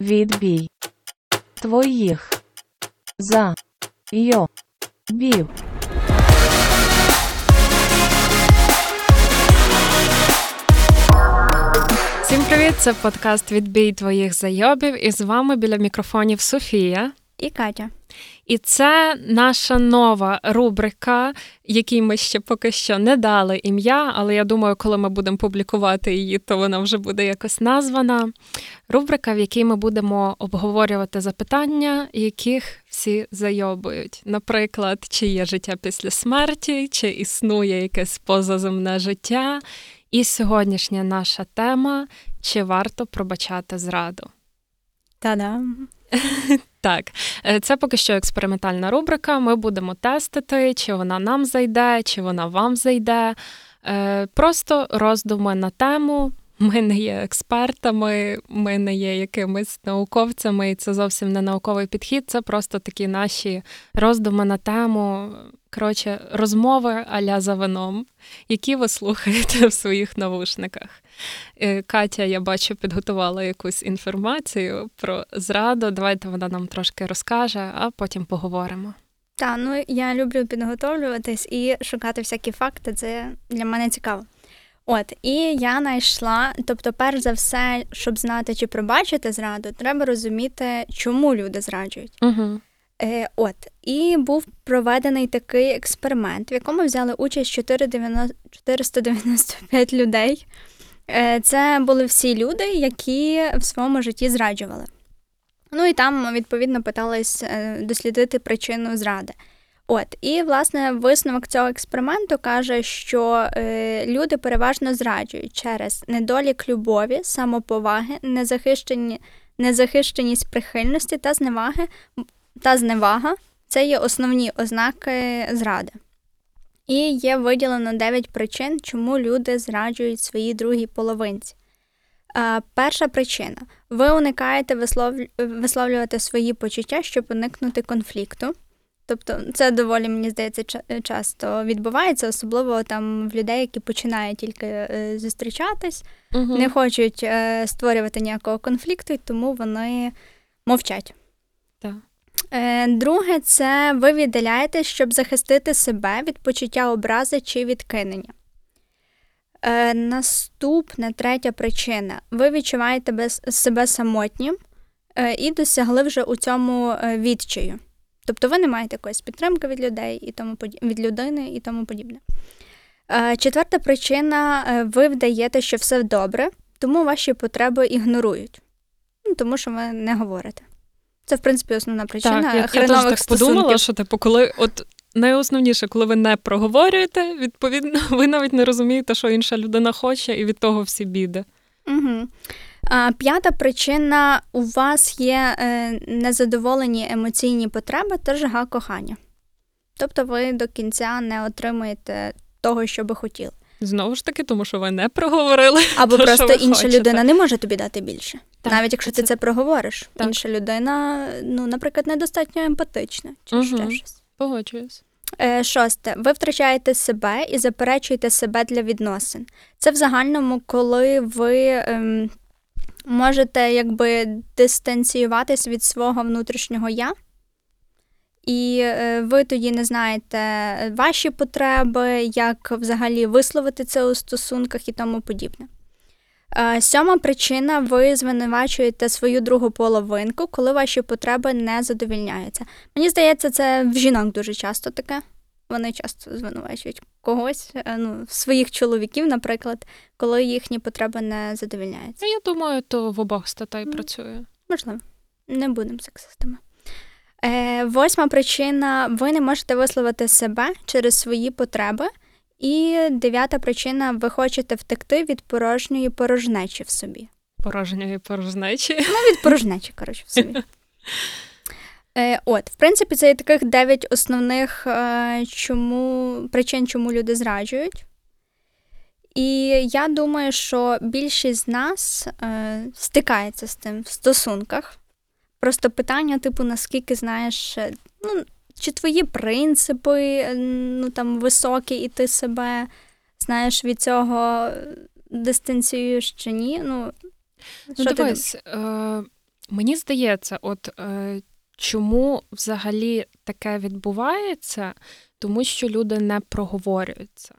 Відбій. Твоїх. За. Йо. Бів. Всім привіт! Це подкаст Відбій твоїх зайобів. І з вами біля мікрофонів Софія. І Катя. І це наша нова рубрика, якій ми ще поки що не дали ім'я, але я думаю, коли ми будемо публікувати її, то вона вже буде якось названа. Рубрика, в якій ми будемо обговорювати запитання, яких всі зайобують. Наприклад, чи є життя після смерті, чи існує якесь позаземне життя. І сьогоднішня наша тема: чи варто пробачати зраду? Та-дам! Так, е, це поки що експериментальна рубрика. Ми будемо тестити, чи вона нам зайде, чи вона вам зайде. Е, просто роздуми на тему. Ми не є експертами, ми не є якимись науковцями, і це зовсім не науковий підхід. Це просто такі наші роздуми на тему. Коротше, розмови аля за вином, які ви слухаєте в своїх навушниках. Е, Катя, я бачу, підготувала якусь інформацію про зраду. Давайте вона нам трошки розкаже, а потім поговоримо. Та, ну я люблю підготовлюватись і шукати всякі факти. Це для мене цікаво. От, і я знайшла, тобто, перш за все, щоб знати, чи пробачити зраду, треба розуміти, чому люди зраджують. Угу. Е, От, і був проведений такий експеримент, в якому взяли участь 495 людей. Е, Це були всі люди, які в своєму житті зраджували. Ну і там, відповідно, питались е, дослідити причину зради. От, і власне висновок цього експерименту каже, що е, люди переважно зраджують через недолік любові, самоповаги, незахищені, незахищеність прихильності та зневаги та зневага це є основні ознаки зради. І є виділено 9 причин, чому люди зраджують своїй другій половинці. Е, перша причина: ви уникаєте висловлювати свої почуття, щоб уникнути конфлікту. Тобто це доволі, мені здається, часто відбувається, особливо там в людей, які починають тільки е, зустрічатись, Угу. не хочуть е, створювати ніякого конфлікту, і тому вони мовчать. Так. Е, Друге, це ви віддаляєте, щоб захистити себе від почуття образи чи відкинення. Е, Наступна третя причина. Ви відчуваєте себе самотнім е, і досягли вже у цьому е, відчаю. Тобто ви не маєте якоїсь підтримки від людей і тому від людини і тому подібне. Е, Четверта причина: е, ви вдаєте, що все добре, тому ваші потреби ігнорують. Ну, тому що ви не говорите. Це, в принципі, основна причина Так, я, я теж так стосунків. подумала, що типу, коли от найосновніше, коли ви не проговорюєте, відповідно, ви навіть не розумієте, що інша людина хоче, і від того всі біди. Угу. П'ята причина у вас є е, незадоволені емоційні потреби та жага кохання. Тобто ви до кінця не отримуєте того, що би хотіли. Знову ж таки, тому що ви не проговорили. Або то, просто що ви інша хочете. людина не може тобі дати більше. Так, Навіть якщо ти це- це проговориш. Так. Інша людина, ну, наприклад, недостатньо емпатична чи Мгм. ще щось. Погоджуюсь. Е, Шосте, ви втрачаєте себе і заперечуєте себе для відносин. Це в загальному, коли ви ем, можете якби дистанціюватись від свого внутрішнього я, і е, ви тоді не знаєте ваші потреби, як взагалі висловити це у стосунках і тому подібне. Е, Сьома причина: ви звинувачуєте свою другу половинку, коли ваші потреби не задовільняються. Мені здається, це в жінок дуже часто таке. Вони часто звинувачують когось, е, ну, своїх чоловіків, наприклад, коли їхні потреби не задовільняються. Я думаю, то в обох статей Мгм. працює. Можливо, не будемо сексистами. Е, восьма причина: ви не можете висловити себе через свої потреби. І дев'ята причина: ви хочете втекти від порожньої порожнечі в собі. Порожньої порожнечі. Ну, від порожнечі, коротше, в собі. Е, от, в принципі, це є таких дев'ять основних е, чому, причин, чому люди зраджують. І я думаю, що більшість з нас е, стикається з тим в стосунках. Просто питання, типу, наскільки знаєш, е, ну, чи твої принципи ну, там, високі, і ти себе знаєш від цього дистанціюєш чи ні. Ну, Ну, що ти дивись, е, Мені здається, от е, чому взагалі таке відбувається, тому що люди не проговорюються.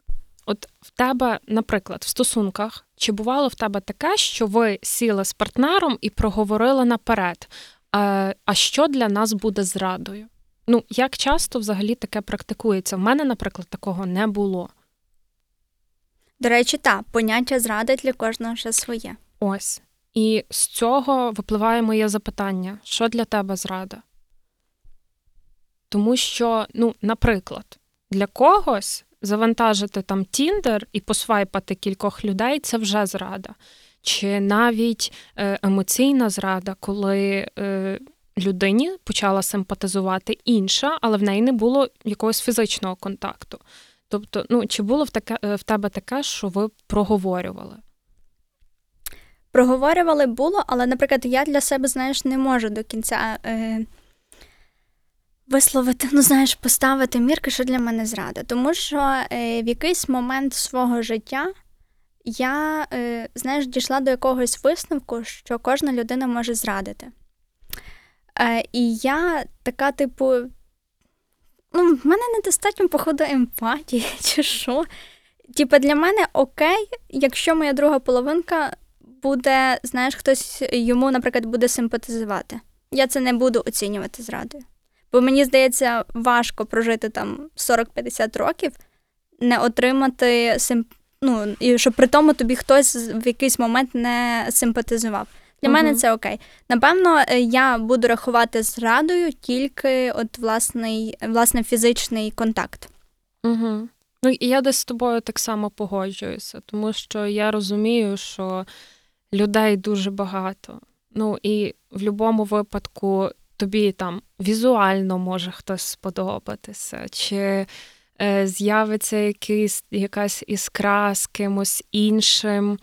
От в тебе, наприклад, в стосунках, чи бувало в тебе таке, що ви сіли з партнером і проговорили наперед? А, а що для нас буде зрадою? Ну, як часто взагалі таке практикується? В мене, наприклад, такого не було. До речі, так, поняття зради для кожного ще своє. Ось. І з цього випливає моє запитання: що для тебе зрада? Тому що, ну, наприклад, для когось завантажити там Тіндер і посвайпати кількох людей це вже зрада. Чи навіть е, емоційна зрада, коли е, людині почала симпатизувати інша, але в неї не було якогось фізичного контакту. Тобто, ну чи було в таке е, в тебе таке, що ви проговорювали? Проговорювали було, але, наприклад, я для себе, знаєш, не можу до кінця е, висловити, ну, знаєш, поставити мірки, що для мене зрада. Тому що е, в якийсь момент свого життя я, е, знаєш, дійшла до якогось висновку, що кожна людина може зрадити. Е, І я така, типу, ну, в мене недостатньо, походу, емпатії, чи що. Типа, для мене окей, якщо моя друга половинка буде, знаєш, хтось йому, наприклад, буде симпатизувати. Я це не буду оцінювати зрадою. Бо мені здається, важко прожити там 40-50 років, не отримати симп... ну, і щоб при тому тобі хтось в якийсь момент не симпатизував. Для uh мене це окей. Напевно, е, я буду рахувати зрадою тільки от власний, власне фізичний контакт. Угу. Ну і я десь з тобою так само погоджуюся, тому що я розумію, що людей дуже багато. Ну і в будь-якому випадку тобі там візуально може хтось сподобатися, чи е, з'явиться якийсь, якась іскра з кимось іншим.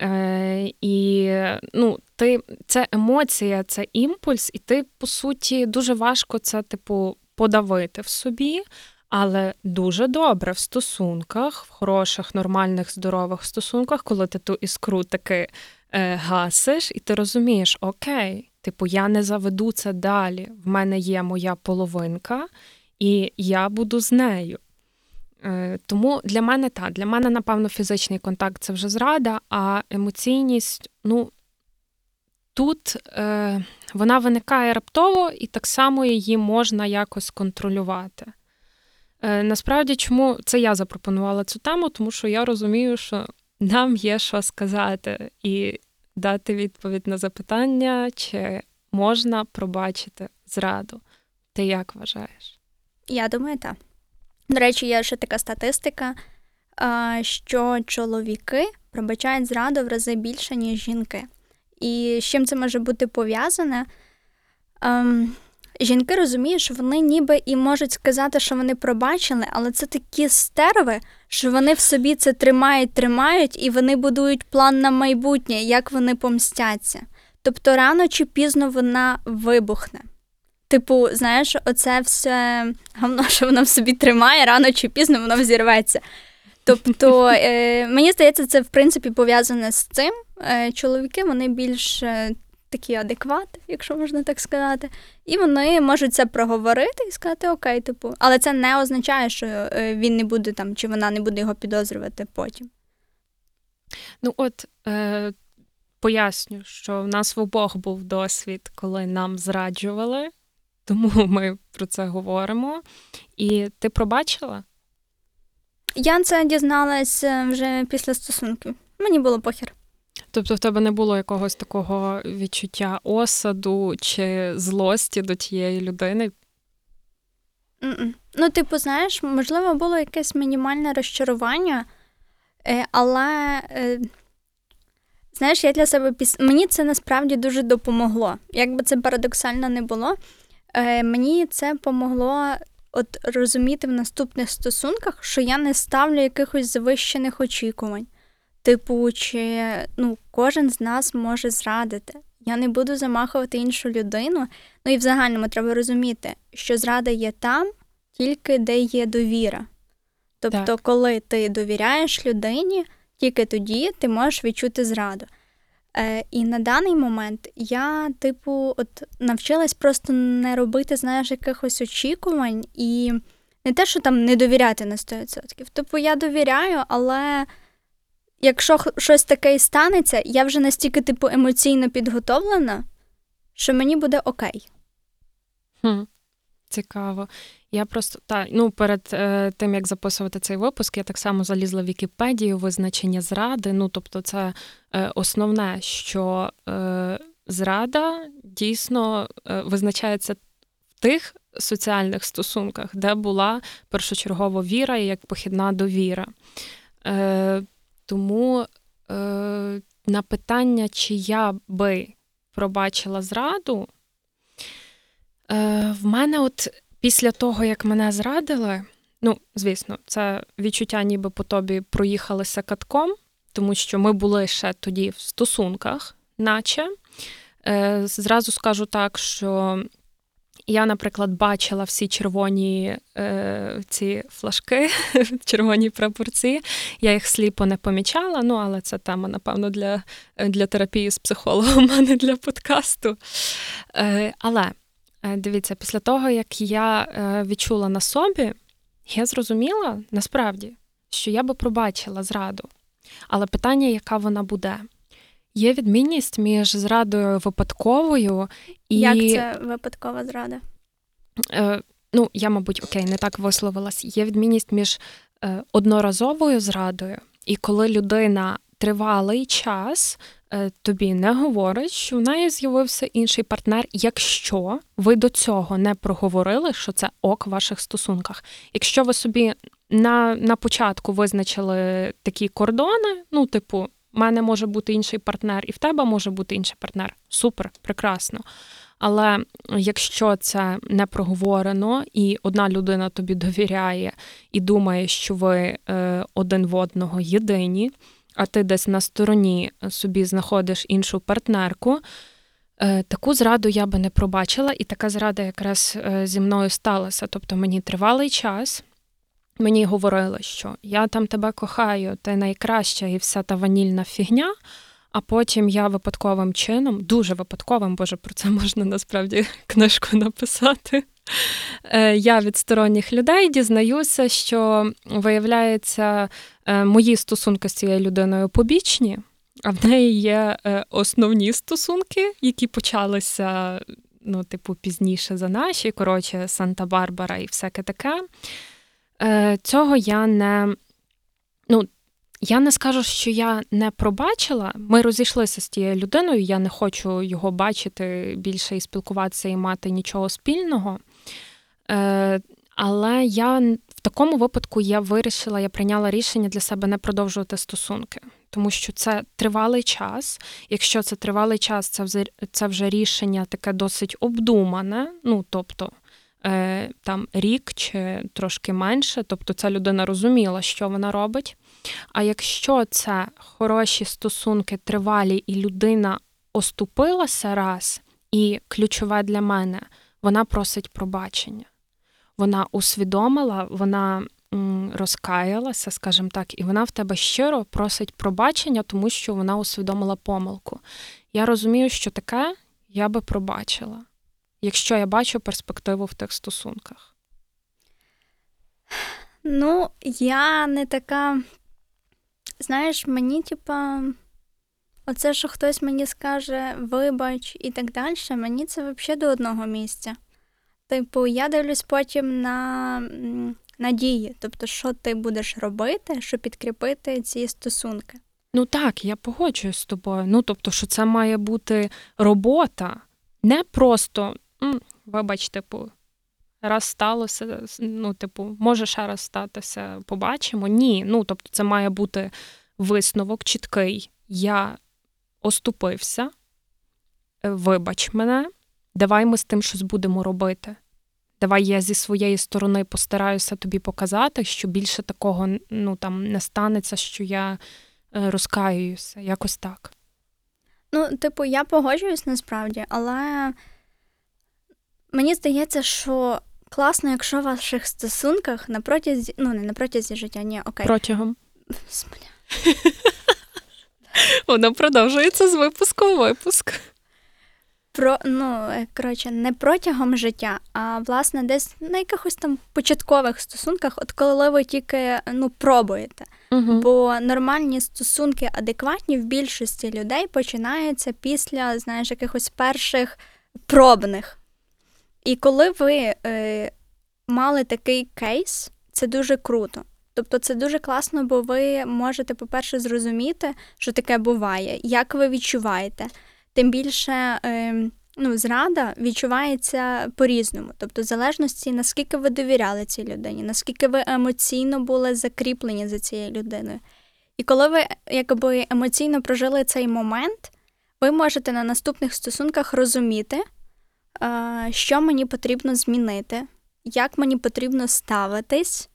Е, І ну, ти це емоція, це імпульс, і ти, по суті, дуже важко це, типу, подавити в собі. Але дуже добре в стосунках, в хороших, нормальних, здорових стосунках, коли ти ту іскру таки е, гасиш, і ти розумієш, окей, типу, я не заведу це далі. В мене є моя половинка, і я буду з нею. Е, Тому для мене так, для мене, напевно, фізичний контакт це вже зрада, а емоційність, ну, тут е, вона виникає раптово, і так само її можна якось контролювати. Е, Насправді, чому це я запропонувала цю тему, тому що я розумію, що нам є що сказати, і дати відповідь на запитання, чи можна пробачити зраду. Ти як вважаєш? Я думаю, так. До речі, є ще така статистика, що чоловіки пробачають зраду в рази більше, ніж жінки. І з чим це може бути пов'язане? Жінки розуміють, що вони ніби і можуть сказати, що вони пробачили, але це такі стерви, що вони в собі це тримають, тримають, і вони будують план на майбутнє, як вони помстяться. Тобто рано чи пізно вона вибухне. Типу, знаєш, оце все гавно, що вона в собі тримає, рано чи пізно воно взірветься. Тобто, е, мені здається, це в принципі пов'язане з цим. Е, чоловіки вони більш е, такі адеквати, якщо можна так сказати, і вони можуть це проговорити і сказати окей, типу, але це не означає, що е, він не буде там, чи вона не буде його підозрювати потім. Ну, от е, поясню, що в нас в обох був досвід, коли нам зраджували, тому ми про це говоримо. І ти пробачила? Я це дізналась е, вже після стосунків. Мені було похер. Тобто в тебе не було якогось такого відчуття осаду чи злості до тієї людини? Mm-mm. Ну, типу, знаєш, можливо, було якесь мінімальне розчарування, е, але, е, знаєш, я для себе піс... мені це насправді дуже допомогло. Як би це парадоксально не було, е, мені це помогло от розуміти в наступних стосунках, що я не ставлю якихось завищених очікувань. Типу, чи ну, кожен з нас може зрадити. Я не буду замахувати іншу людину. Ну і в загальному треба розуміти, що зрада є там, тільки де є довіра. Тобто, так. коли ти довіряєш людині, тільки тоді ти можеш відчути зраду. Е, І на даний момент я, типу, от навчилась просто не робити, знаєш, якихось очікувань і не те, що там не довіряти на 100%. Типу, я довіряю, але якщо щось таке і станеться, я вже настільки, типу, емоційно підготовлена, що мені буде окей. Хм. Цікаво. Я просто та ну перед е, тим як записувати цей випуск, я так само залізла в Вікіпедію визначення зради. Ну тобто, це е, основне, що е, зрада дійсно е, визначається в тих соціальних стосунках, де була першочергова віра і як похідна довіра. Е, Тому е, на питання, чи я би пробачила зраду. Е, В мене, от після того, як мене зрадили, ну, звісно, це відчуття, ніби по тобі проїхалися катком, тому що ми були ще тоді в стосунках, наче. Е, Зразу скажу так, що я, наприклад, бачила всі червоні е, ці флажки, червоні прапорці. Я їх сліпо не помічала, ну але це тема, напевно, для для терапії з психологом, а не для подкасту. Е, Але Е, дивіться, після того, як я е, відчула на собі, я зрозуміла насправді, що я би пробачила зраду. Але питання, яка вона буде? Є відмінність між зрадою випадковою і. Як це випадкова зрада? Е, Ну, я, мабуть, окей, не так висловилась. Є відмінність між е, одноразовою зрадою, і коли людина тривалий час Е, тобі не говорить, що в неї з'явився інший партнер, якщо ви до цього не проговорили, що це ок в ваших стосунках. Якщо ви собі на, на початку визначили такі кордони, ну, типу, в мене може бути інший партнер, і в тебе може бути інший партнер. Супер, прекрасно. Але якщо це не проговорено, і одна людина тобі довіряє і думає, що ви е, один в одного єдині а ти десь на стороні собі знаходиш іншу партнерку. Е, таку зраду я би не пробачила, і така зрада якраз е, зі мною сталася. Тобто мені тривалий час. Мені говорили, що я там тебе кохаю, ти найкраща і вся та ванільна фігня. А потім я випадковим чином, дуже випадковим, боже, про це можна насправді книжку написати. Е, я від сторонніх людей дізнаюся, що виявляється, е, мої стосунки з цією людиною побічні, а в неї є е, основні стосунки, які почалися, ну, типу, пізніше за наші, коротше, Санта-Барбара і всяке таке. Цього я не. Ну, я не скажу, що я не пробачила. Ми розійшлися з тією людиною. Я не хочу його бачити більше і спілкуватися і мати нічого спільного. Е, Але я в такому випадку я вирішила, я прийняла рішення для себе не продовжувати стосунки, тому що це тривалий час. Якщо це тривалий час, це вже, це вже рішення таке досить обдумане. Ну тобто. Е, там рік чи трошки менше, тобто ця людина розуміла, що вона робить. А якщо це хороші стосунки тривалі, і людина оступилася раз, і ключове для мене, вона просить пробачення. Вона усвідомила, вона розкаялася, скажімо так, і вона в тебе щиро просить пробачення, тому що вона усвідомила помилку. Я розумію, що таке я би пробачила, якщо я бачу перспективу в тих стосунках. Ну, я не така Знаєш, мені, типа, оце, що хтось мені скаже, вибач і так далі, мені це взагалі до одного місця. Типу, я дивлюсь потім на надії, тобто, що ти будеш робити, щоб підкріпити ці стосунки. Ну так, я погоджуюсь з тобою. Ну, тобто, що це має бути робота, не просто, вибач, типу, раз сталося, ну, типу, може ще раз статися, побачимо. Ні. Ну, тобто, це має бути висновок чіткий. Я оступився, е, вибач мене, давай ми з тим щось будемо робити. Давай я зі своєї сторони постараюся тобі показати, що більше такого ну, там, не станеться, що я е, розкаююся. Якось так. Ну, типу, я погоджуюсь насправді, але мені здається, що класно, якщо в ваших стосунках на протязі, ну не на протязі життя, ні, окей. Протягом. Воно продовжується з випуску в випуск. Про ну е, коротше, не протягом життя, а власне десь на якихось там початкових стосунках, от коли ви тільки ну пробуєте. Угу. Бо нормальні стосунки адекватні в більшості людей починаються після, знаєш, якихось перших пробних. І коли ви е, мали такий кейс, це дуже круто. Тобто це дуже класно, бо ви можете, по-перше, зрозуміти, що таке буває, як ви відчуваєте. Тим більше е, ну, зрада відчувається по-різному. Тобто, в залежності, наскільки ви довіряли цій людині, наскільки ви емоційно були закріплені за цією людиною. І коли ви якби емоційно прожили цей момент, ви можете на наступних стосунках розуміти, що мені потрібно змінити, як мені потрібно ставитись,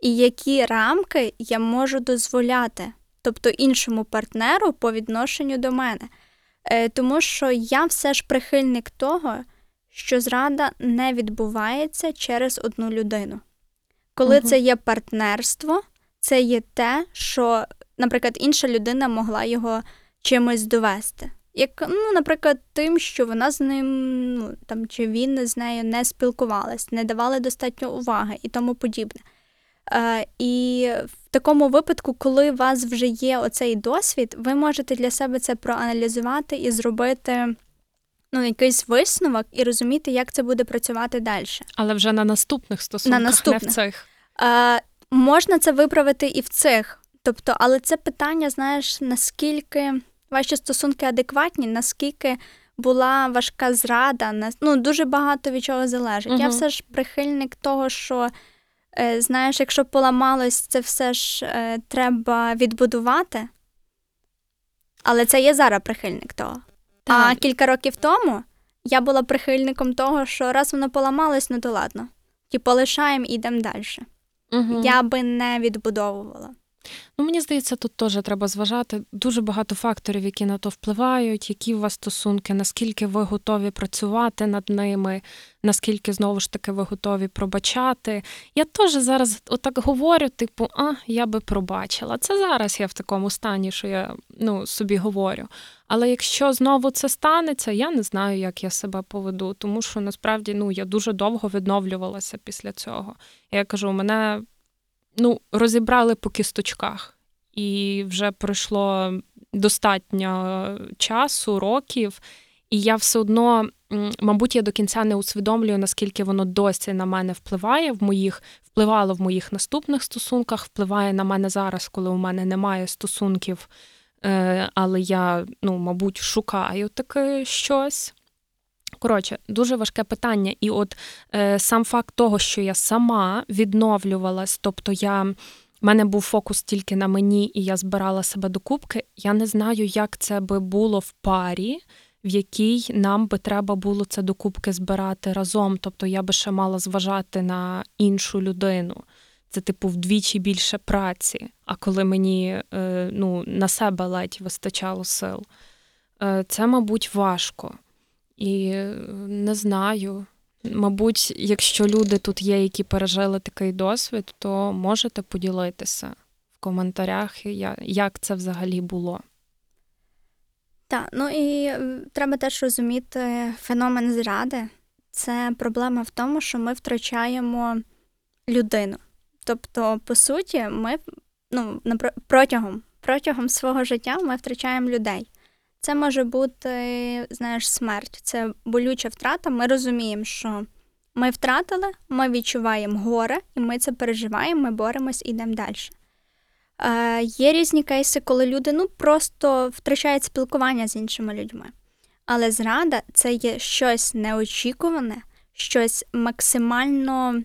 і які рамки я можу дозволяти, тобто іншому партнеру по відношенню до мене. Е, Тому що я все ж прихильник того, що зрада не відбувається через одну людину. Коли Мгм. це є партнерство, це є те, що, наприклад, інша людина могла його чимось довести. Як, ну, наприклад, тим, що вона з ним, ну там чи він з нею не спілкувалась, не давали достатньо уваги і тому подібне. Е, і в такому випадку, коли у вас вже є оцей досвід, ви можете для себе це проаналізувати і зробити ну, якийсь висновок і розуміти, як це буде працювати далі. Але вже на наступних стосунках, не наступних. в цих. Е, можна це виправити і в цих. Тобто, але це питання, знаєш, наскільки ваші стосунки адекватні, наскільки була важка зрада, ну, дуже багато від чого залежить. Я все ж прихильник того, що, е, знаєш, якщо поламалось, це все ж е, треба відбудувати. Але це є зараз прихильник того. А кілька років тому я була прихильником того, що раз воно поламалось, ну то ладно. Типу, лишаємо і йдемо далі. Мгм. Я би не відбудовувала. Ну, мені здається, тут теж треба зважати дуже багато факторів, які на то впливають, які у вас стосунки, наскільки ви готові працювати над ними, наскільки знову ж таки ви готові пробачати. Я теж зараз отак говорю, типу, а я би пробачила. Це зараз я в такому стані, що я ну, собі говорю. Але якщо знову це станеться, я не знаю, як я себе поведу, тому що насправді ну, я дуже довго відновлювалася після цього. Я кажу, у мене ну, розібрали по кісточках, і вже пройшло достатньо часу, років, і я все одно, мабуть, я до кінця не усвідомлюю, наскільки воно досі на мене впливає в моїх, впливало в моїх наступних стосунках, впливає на мене зараз, коли у мене немає стосунків, е, але я, ну, мабуть, шукаю таке щось. Коротше, дуже важке питання. І от е, сам факт того, що я сама відновлювалась, тобто я. в мене був фокус тільки на мені, і я збирала себе докупки. Я не знаю, як це би було в парі, в якій нам би треба було це докупки збирати разом. Тобто я би ще мала зважати на іншу людину. Це, типу, вдвічі більше праці. А коли мені е, ну, на себе ледь вистачало сил, е, це, мабуть, важко. І не знаю. Мабуть, якщо люди тут є, які пережили такий досвід, то можете поділитися в коментарях, як це взагалі було. Так, ну і треба теж розуміти феномен зради. Це проблема в тому, що ми втрачаємо людину. Тобто, по суті, ми ну, протягом, протягом свого життя ми втрачаємо людей. Це може бути, знаєш, смерть, це болюча втрата. Ми розуміємо, що ми втратили, ми відчуваємо горе, і ми це переживаємо, ми боремось і йдемо далі. Е, є різні кейси, коли люди ну, просто втрачають спілкування з іншими людьми. Але зрада це є щось неочікуване, щось максимально,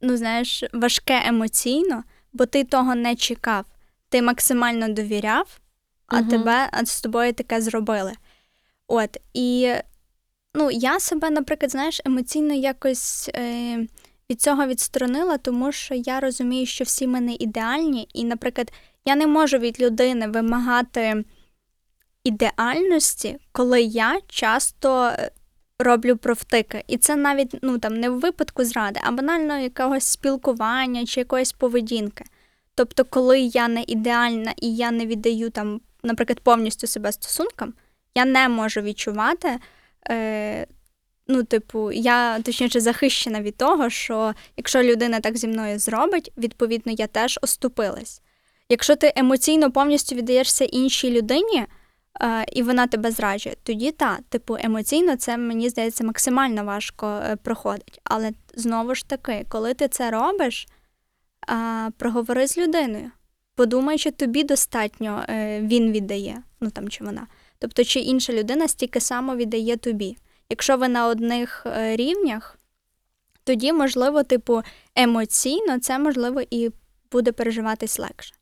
ну, знаєш, важке емоційно, бо ти того не чекав. Ти максимально довіряв, а Мгм. тебе а з тобою таке зробили. От, і ну, я себе, наприклад, знаєш, емоційно якось е, від цього відсторонила, тому що я розумію, що всі ми не ідеальні, і, наприклад, я не можу від людини вимагати ідеальності, коли я часто е, роблю провтики. І це навіть ну, там, не в випадку зради, а банально якогось спілкування чи якоїсь поведінки. Тобто, коли я не ідеальна і я не віддаю там наприклад, повністю себе стосункам, я не можу відчувати. Е, Ну, типу, я точніше захищена від того, що якщо людина так зі мною зробить, відповідно, я теж оступилась. Якщо ти емоційно повністю віддаєшся іншій людині, е, і вона тебе зраджує, тоді та, типу, емоційно це мені здається максимально важко е, проходить. Але знову ж таки, коли ти це робиш, е, проговори з людиною. Подумай, чи тобі достатньо е, він віддає, ну там чи вона. Тобто, чи інша людина стільки само віддає тобі. Якщо ви на одних е, рівнях, тоді, можливо, типу, емоційно це можливо і буде переживатись легше.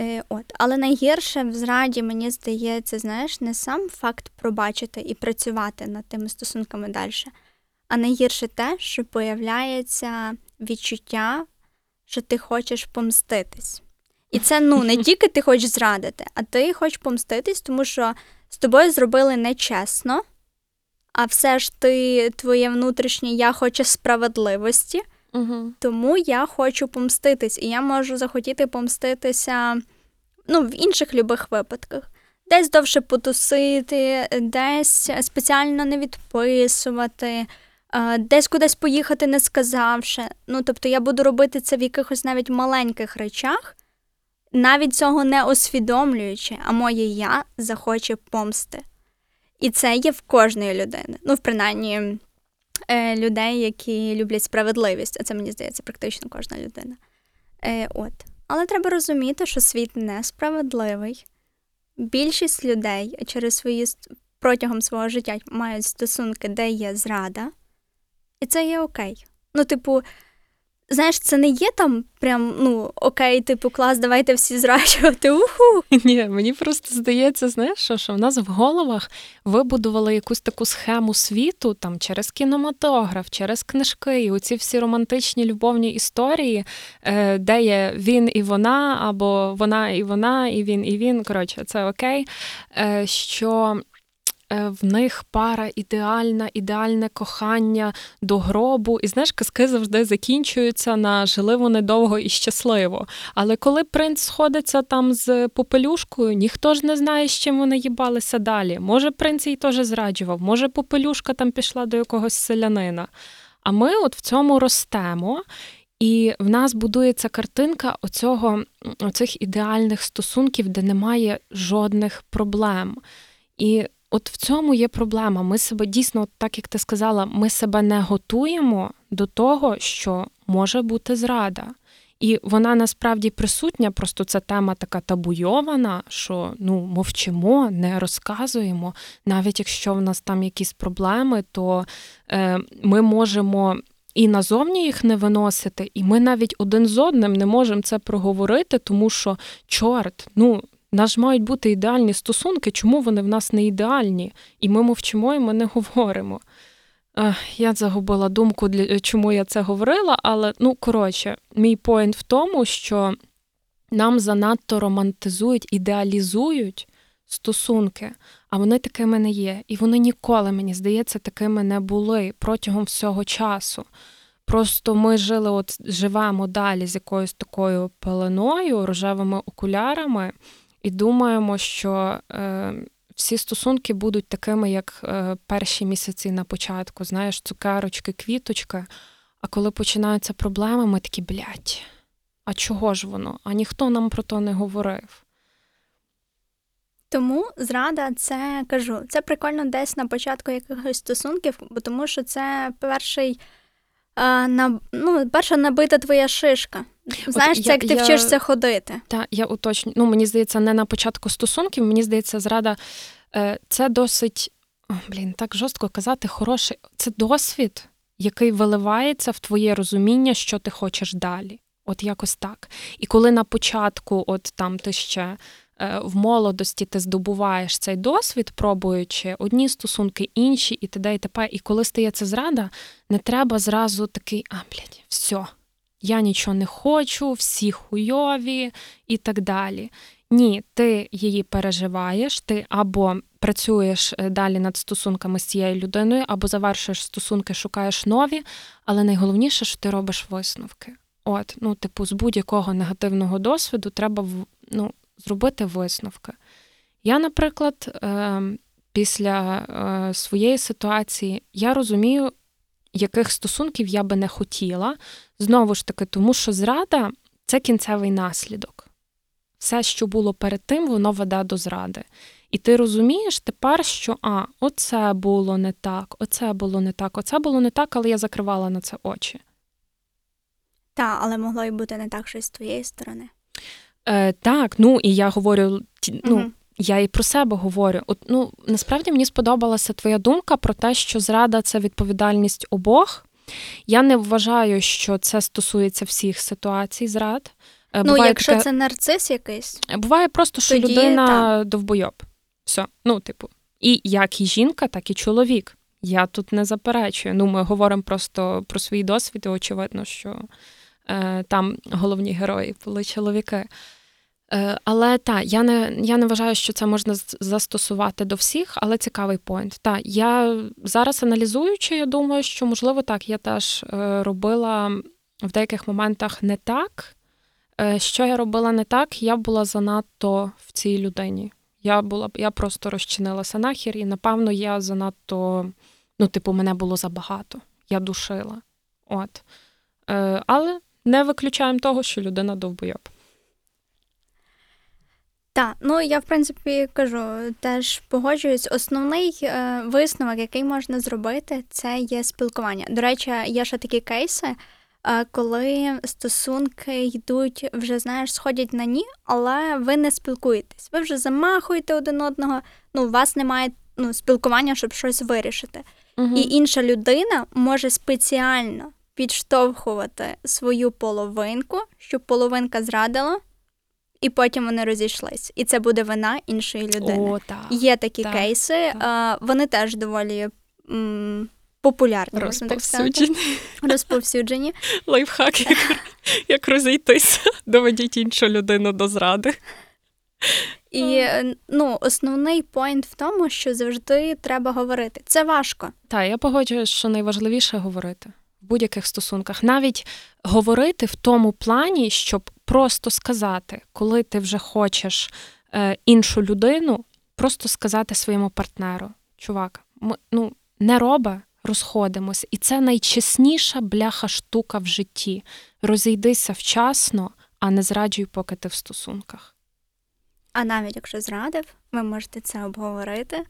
Е, от. Але найгірше в зраді, мені здається, знаєш, не сам факт пробачити і працювати над тими стосунками далі, а найгірше те, що появляється відчуття, що ти хочеш помститись. І це ну не тільки ти хочеш зрадити, а ти хочеш помститись, тому що з тобою зробили нечесно, а все ж ти, твоє внутрішнє я хоче справедливості, Угу. тому я хочу помститись. І я можу захотіти помститися ну, в інших любих випадках. Десь довше потусити, десь спеціально не відписувати, е, десь кудись поїхати, не сказавши. Ну, тобто я буду робити це в якихось навіть маленьких речах, навіть цього не усвідомлюючи, а моє я захоче помсти. І це є в кожної людини. Ну, в принаймні, е, людей, які люблять справедливість, а це мені здається практично кожна людина. Е, от. Але треба розуміти, що світ несправедливий. Більшість людей через свої протягом свого життя мають стосунки, де є зрада, і це є окей. Ну, типу, знаєш, це не є там прям, ну, окей, типу, клас, давайте всі зраджувати. Уху. Ні, мені просто здається, знаєш, що, що в нас в головах вибудували якусь таку схему світу там через кінематограф, через книжки, і оці всі романтичні любовні історії, е, де є він і вона, або вона і вона, і він, і він. Коротше, це окей. Е, що в них пара ідеальна, ідеальне кохання до гробу. І знаєш, казки завжди закінчуються на жили вони довго і щасливо. Але коли принц сходиться там з попелюшкою, ніхто ж не знає, з чим вони їбалися далі. Може, принц їй теж зраджував, може, попелюшка там пішла до якогось селянина. А ми от в цьому ростемо. І в нас будується картинка оцього, оцих ідеальних стосунків, де немає жодних проблем. І от в цьому є проблема. Ми себе дійсно, так як ти сказала, ми себе не готуємо до того, що може бути зрада. І вона насправді присутня, просто ця тема така табуйована, що ну мовчимо, не розказуємо. Навіть якщо в нас там якісь проблеми, то е, ми можемо і назовні їх не виносити, і ми навіть один з одним не можемо це проговорити, тому що чорт, ну. Нас ж мають бути ідеальні стосунки, чому вони в нас не ідеальні? І ми мовчимо, і ми не говоримо. Я загубила думку, для чому я це говорила, але ну коротше, мій поінт в тому, що нам занадто романтизують, ідеалізують стосунки, а вони такими не є. І вони ніколи, мені здається, такими не були протягом всього часу. Просто ми жили, от живемо далі з якоюсь такою пеленою, рожевими окулярами, і думаємо, що е, всі стосунки будуть такими, як е, перші місяці на початку. Знаєш, цукерочки, квіточки. А коли починаються проблеми, ми такі, блядь, а чого ж воно? А ніхто нам про то не говорив. Тому зрада, це кажу, це прикольно десь на початку якихось стосунків, бо тому що це перший а, на, ну, перша набита твоя шишка. Знаєш, я- це як ти я- вчишся ходити. Та я уточню. Ну, мені здається, не на початку стосунків, мені здається, зрада е, це досить, о, блін, так жорстко казати, хороший. Це досвід, який виливається в твоє розуміння, що ти хочеш далі. От якось так. І коли на початку, от там ти ще е, в молодості ти здобуваєш цей досвід, пробуючи одні стосунки, інші, і т.д. і т.п. І коли стається зрада, не треба зразу такий, а, блядь, все, я нічого не хочу, всі хуйові і так далі. Ні, ти її переживаєш, ти або працюєш е, далі над стосунками з цією людиною, або завершуєш стосунки, шукаєш нові, але найголовніше, що ти робиш висновки. От, ну, типу, з будь-якого негативного досвіду треба ну, зробити висновки. Я, наприклад, е, після е, своєї ситуації я розумію, яких стосунків я би не хотіла. Знову ж таки, тому що зрада це кінцевий наслідок. Все, що було перед тим, воно веде до зради. І ти розумієш тепер, що а, оце було не так, оце було не так, оце було не так, але я закривала на це очі. Та, але могло й бути не так щось з твоєї сторони. Е, Так, ну і я говорю, ну, Мгм. я і про себе говорю. От, ну, насправді мені сподобалася твоя думка про те, що зрада це відповідальність обох. Я не вважаю, що це стосується всіх ситуацій зрад. Е, Ну, буває якщо таке- це нарцис якийсь, Буває просто, що Тоді людина довбойоб. Все. Ну, типу, і як і жінка, так і чоловік. Я тут не заперечую. Ну, ми говоримо просто про свій досвід, і очевидно, що е, там головні герої були чоловіки. Е, але так, я не, я не вважаю, що це можна застосувати до всіх, але цікавий поінт. Так, я зараз аналізуючи, я думаю, що можливо так, я теж е, робила в деяких моментах не так. Е, Що я робила не так, я була занадто в цій людині. Я була я просто розчинилася нахер, і напевно я занадто, ну, типу, мене було забагато. Я душила. От. Але не виключаємо того, що людина довбойоб. Так, ну я в принципі кажу, теж погоджуюсь. Основний е, висновок, який можна зробити, це є спілкування. До речі, є ще такі кейси, е, коли стосунки йдуть, вже знаєш, сходять на ні, але ви не спілкуєтесь. Ви вже замахуєте один одного. Ну, у вас немає ну, спілкування, щоб щось вирішити. Угу. І інша людина може спеціально підштовхувати свою половинку, щоб половинка зрадила, і потім вони розійшлись. І це буде вина іншої людини. О, так. Є такі так, кейси, так. а, вони теж доволі м, популярні, можна так сказати. Розповсюджені. лайфхак, як, як розійтися, доведіть іншу людину до зради. І е, ну, основний поінт в тому, що завжди треба говорити. Це важко. Так, я погоджуюсь, що найважливіше говорити в будь-яких стосунках. Навіть говорити в тому плані, щоб просто сказати, коли ти вже хочеш е, іншу людину, просто сказати своєму партнеру: чувак, ми ну не роба, розходимось, і це найчесніша бляха штука в житті. Розійдися вчасно, а не зраджуй, поки ти в стосунках. А навіть якщо зрадив, ви можете це обговорити.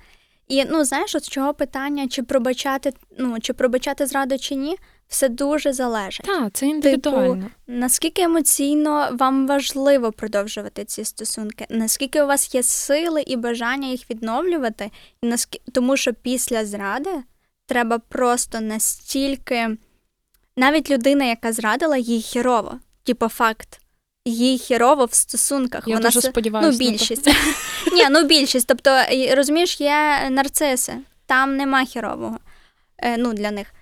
І ну знаєш, от з чого питання, чи пробачати, ну чи пробачати зраду чи ні, все дуже залежить. Так, це індивідуально. Наскільки емоційно вам важливо продовжувати ці стосунки? Наскільки у вас є сили і бажання їх відновлювати? І наскільки тому, що після зради треба просто настільки, навіть людина, яка зрадила, їй хірово, типу факт. Їй хірово в стосунках. Я Вона дуже сподіваюся. Ну, більшість. Ні, ну більшість. Тобто, розумієш, є нарциси, там нема хірового е, ну, для них.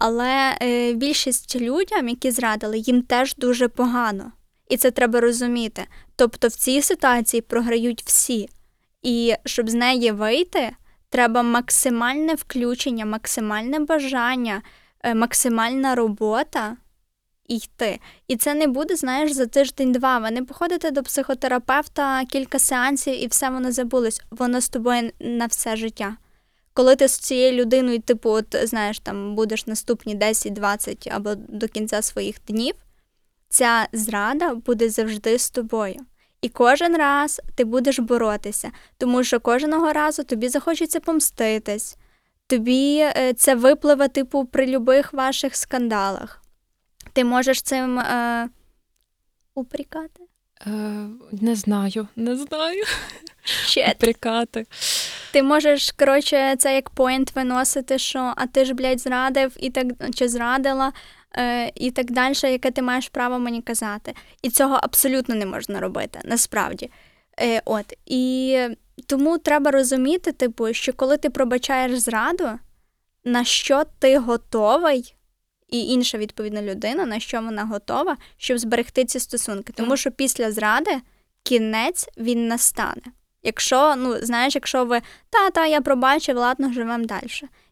Але е, більшість людям, які зрадили, їм теж дуже погано. І це треба розуміти. Тобто в цій ситуації програють всі. І щоб з неї вийти, треба максимальне включення, максимальне бажання, е, максимальна робота йти. І це не буде, знаєш, за тиждень-два. Ви не походите до психотерапевта кілька сеансів і все воно забулось. Воно з тобою на все життя. Коли ти з цією людиною, типу, от знаєш, там будеш наступні 10-20 або до кінця своїх днів, ця зрада буде завжди з тобою. І кожен раз ти будеш боротися, тому що кожного разу тобі захочеться помститись, тобі е, це випливе, типу, при любих ваших скандалах. Ти можеш цим е, упрікати? Е, не знаю, не знаю. Прикати. Ти можеш, коротше, це як поінт виносити, що а ти ж, блядь, зрадив і так чи зрадила, е, і так далі, яке ти маєш право мені казати. І цього абсолютно не можна робити, насправді. Е, от. І тому треба розуміти, типу, що коли ти пробачаєш зраду, на що ти готовий, і інша відповідна людина, на що вона готова, щоб зберегти ці стосунки. Тому що після зради кінець він настане. Якщо, ну, знаєш, якщо ви та-та, я пробачив, ладно, живемо далі.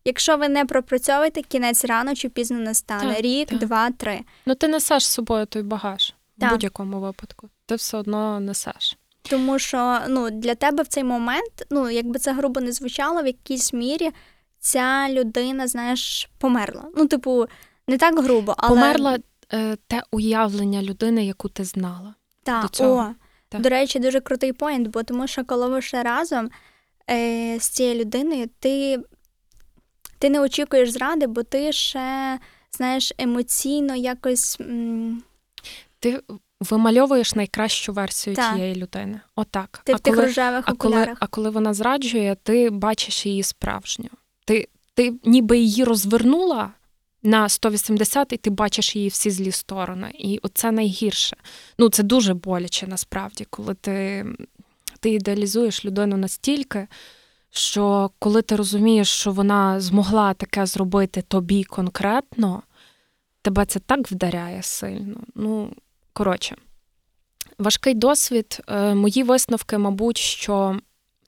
Якщо ви не пропрацьовуєте, кінець рано чи пізно настане. Так, Рік, так. два, три. Ну, ти несеш з собою той багаж в будь-якому випадку. Ти все одно несеш. Тому що ну, для тебе в цей момент, ну якби це грубо не звучало, в якійсь мірі ця людина, знаєш, померла. Ну, типу, не так грубо, але Померла е, те уявлення людини, яку ти знала. Та, до цього. О, Так. До речі, дуже крутий поінт, бо тому що коли ви ще разом е, з цією людиною, ти, ти не очікуєш зради, бо ти ще, знаєш, емоційно якось. м, Ти вимальовуєш найкращу версію Так. тієї людини. Отак. Ти а в тих коли, рожевих а, коли, а коли вона зраджує, ти бачиш її справжню. Ти, ти ніби її розвернула на 180, і ти бачиш її всі злі сторони. І оце найгірше. Ну, це дуже боляче насправді, коли ти, ти ідеалізуєш людину настільки, що коли ти розумієш, що вона змогла таке зробити тобі конкретно, тебе це так вдаряє сильно. Ну, коротше, важкий досвід. Е, Мої висновки, мабуть, що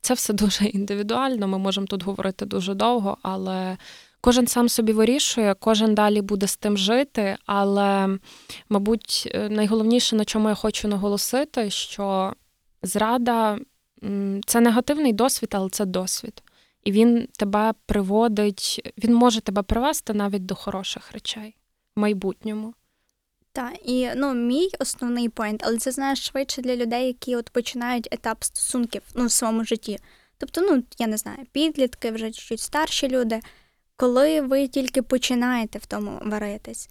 це все дуже індивідуально. Ми можемо тут говорити дуже довго, але кожен сам собі вирішує, кожен далі буде з тим жити. Але, мабуть, е, найголовніше, на чому я хочу наголосити, що зрада це негативний досвід, але це досвід. І він тебе приводить, він може тебе привести навіть до хороших речей в майбутньому. Так, і ну, мій основний поінт, але це знаєш швидше для людей, які от починають етап стосунків ну, в своєму житті. Тобто, ну, я не знаю, підлітки, вже чуть старші люди, коли ви тільки починаєте в тому варитись,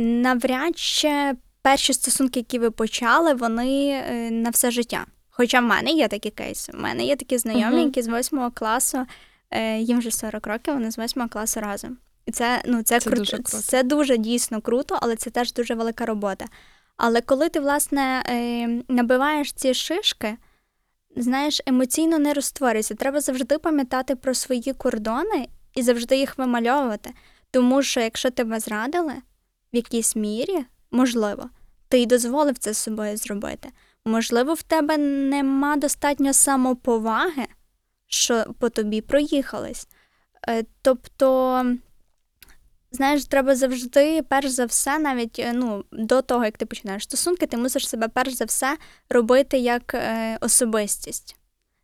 навряд чи перші стосунки, які ви почали, вони е, на все життя. Хоча в мене є такі кейси. У мене є такі знайомі, які з восьмого класу, е, їм вже 40 років, вони з восьмого класу разом. І це, ну, це, Це кру- дуже круто. це дуже дійсно круто, але це теж дуже велика робота. Але коли ти, власне, е, набиваєш ці шишки, знаєш, емоційно не розтворюється. Треба завжди пам'ятати про свої кордони і завжди їх вимальовувати. Тому що якщо тебе зрадили в якійсь мірі, можливо, ти й дозволив це з собою зробити. Можливо, в тебе нема достатньо самоповаги, що по тобі проїхались. Е, Тобто, знаєш, треба завжди, перш за все, навіть е, ну, до того, як ти починаєш стосунки, ти мусиш себе перш за все робити як е, особистість,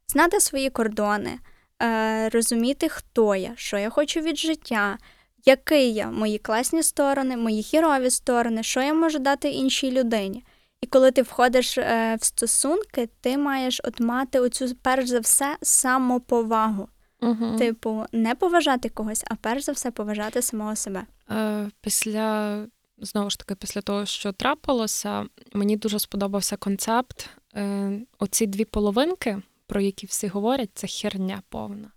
знати свої кордони, е, розуміти, хто я, що я хочу від життя, який я, мої класні сторони, мої хірові сторони, що я можу дати іншій людині. І коли ти входиш е, в стосунки, ти маєш от мати оцю, перш за все, самоповагу. Угу. Типу, не поважати когось, а перш за все поважати самого себе. Е, Після знову ж таки, після того, що трапилося, мені дуже сподобався концепт. Е, Оці дві половинки, про які всі говорять, це херня повна.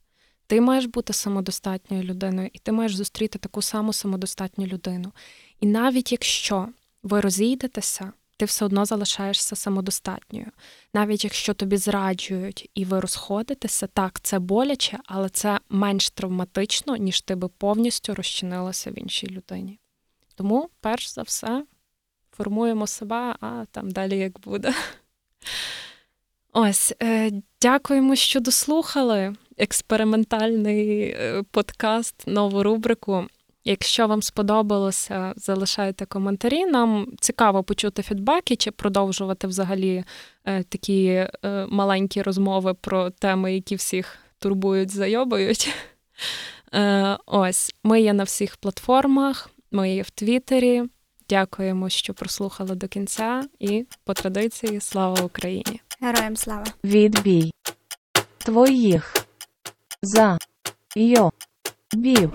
Ти маєш бути самодостатньою людиною, і ти маєш зустріти таку саму самодостатню людину. І навіть якщо ви розійдетеся, ти все одно залишаєшся самодостатньою. Навіть якщо тобі зраджують і ви розходитеся, так, це боляче, але це менш травматично, ніж ти би повністю розчинилася в іншій людині. Тому, перш за все, формуємо себе, а там далі як буде. Ось, е, дякуємо, що дослухали експериментальний е, подкаст, нову рубрику. Якщо вам сподобалося, залишайте коментарі. Нам цікаво почути фідбеки чи продовжувати взагалі е, такі маленькі розмови про теми, які всіх турбують, зайобують. Ось, ми є на всіх платформах, ми є в Твіттері. Дякуємо, що прослухали до кінця, і по традиції слава Україні! Героям слава! Відбій. Твоїх. За. Йо. Бів.